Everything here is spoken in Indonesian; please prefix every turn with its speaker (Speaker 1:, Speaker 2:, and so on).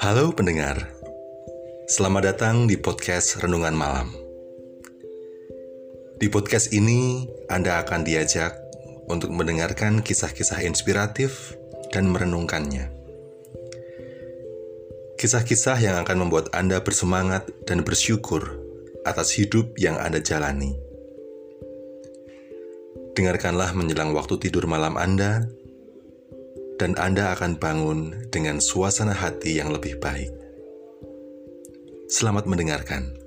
Speaker 1: Halo pendengar, selamat datang di podcast Renungan Malam. Di podcast ini, Anda akan diajak untuk mendengarkan kisah-kisah inspiratif dan merenungkannya. Kisah-kisah yang akan membuat Anda bersemangat dan bersyukur atas hidup yang Anda jalani. Dengarkanlah menjelang waktu tidur malam Anda dan Anda akan bangun dengan suasana hati yang lebih baik. Selamat mendengarkan.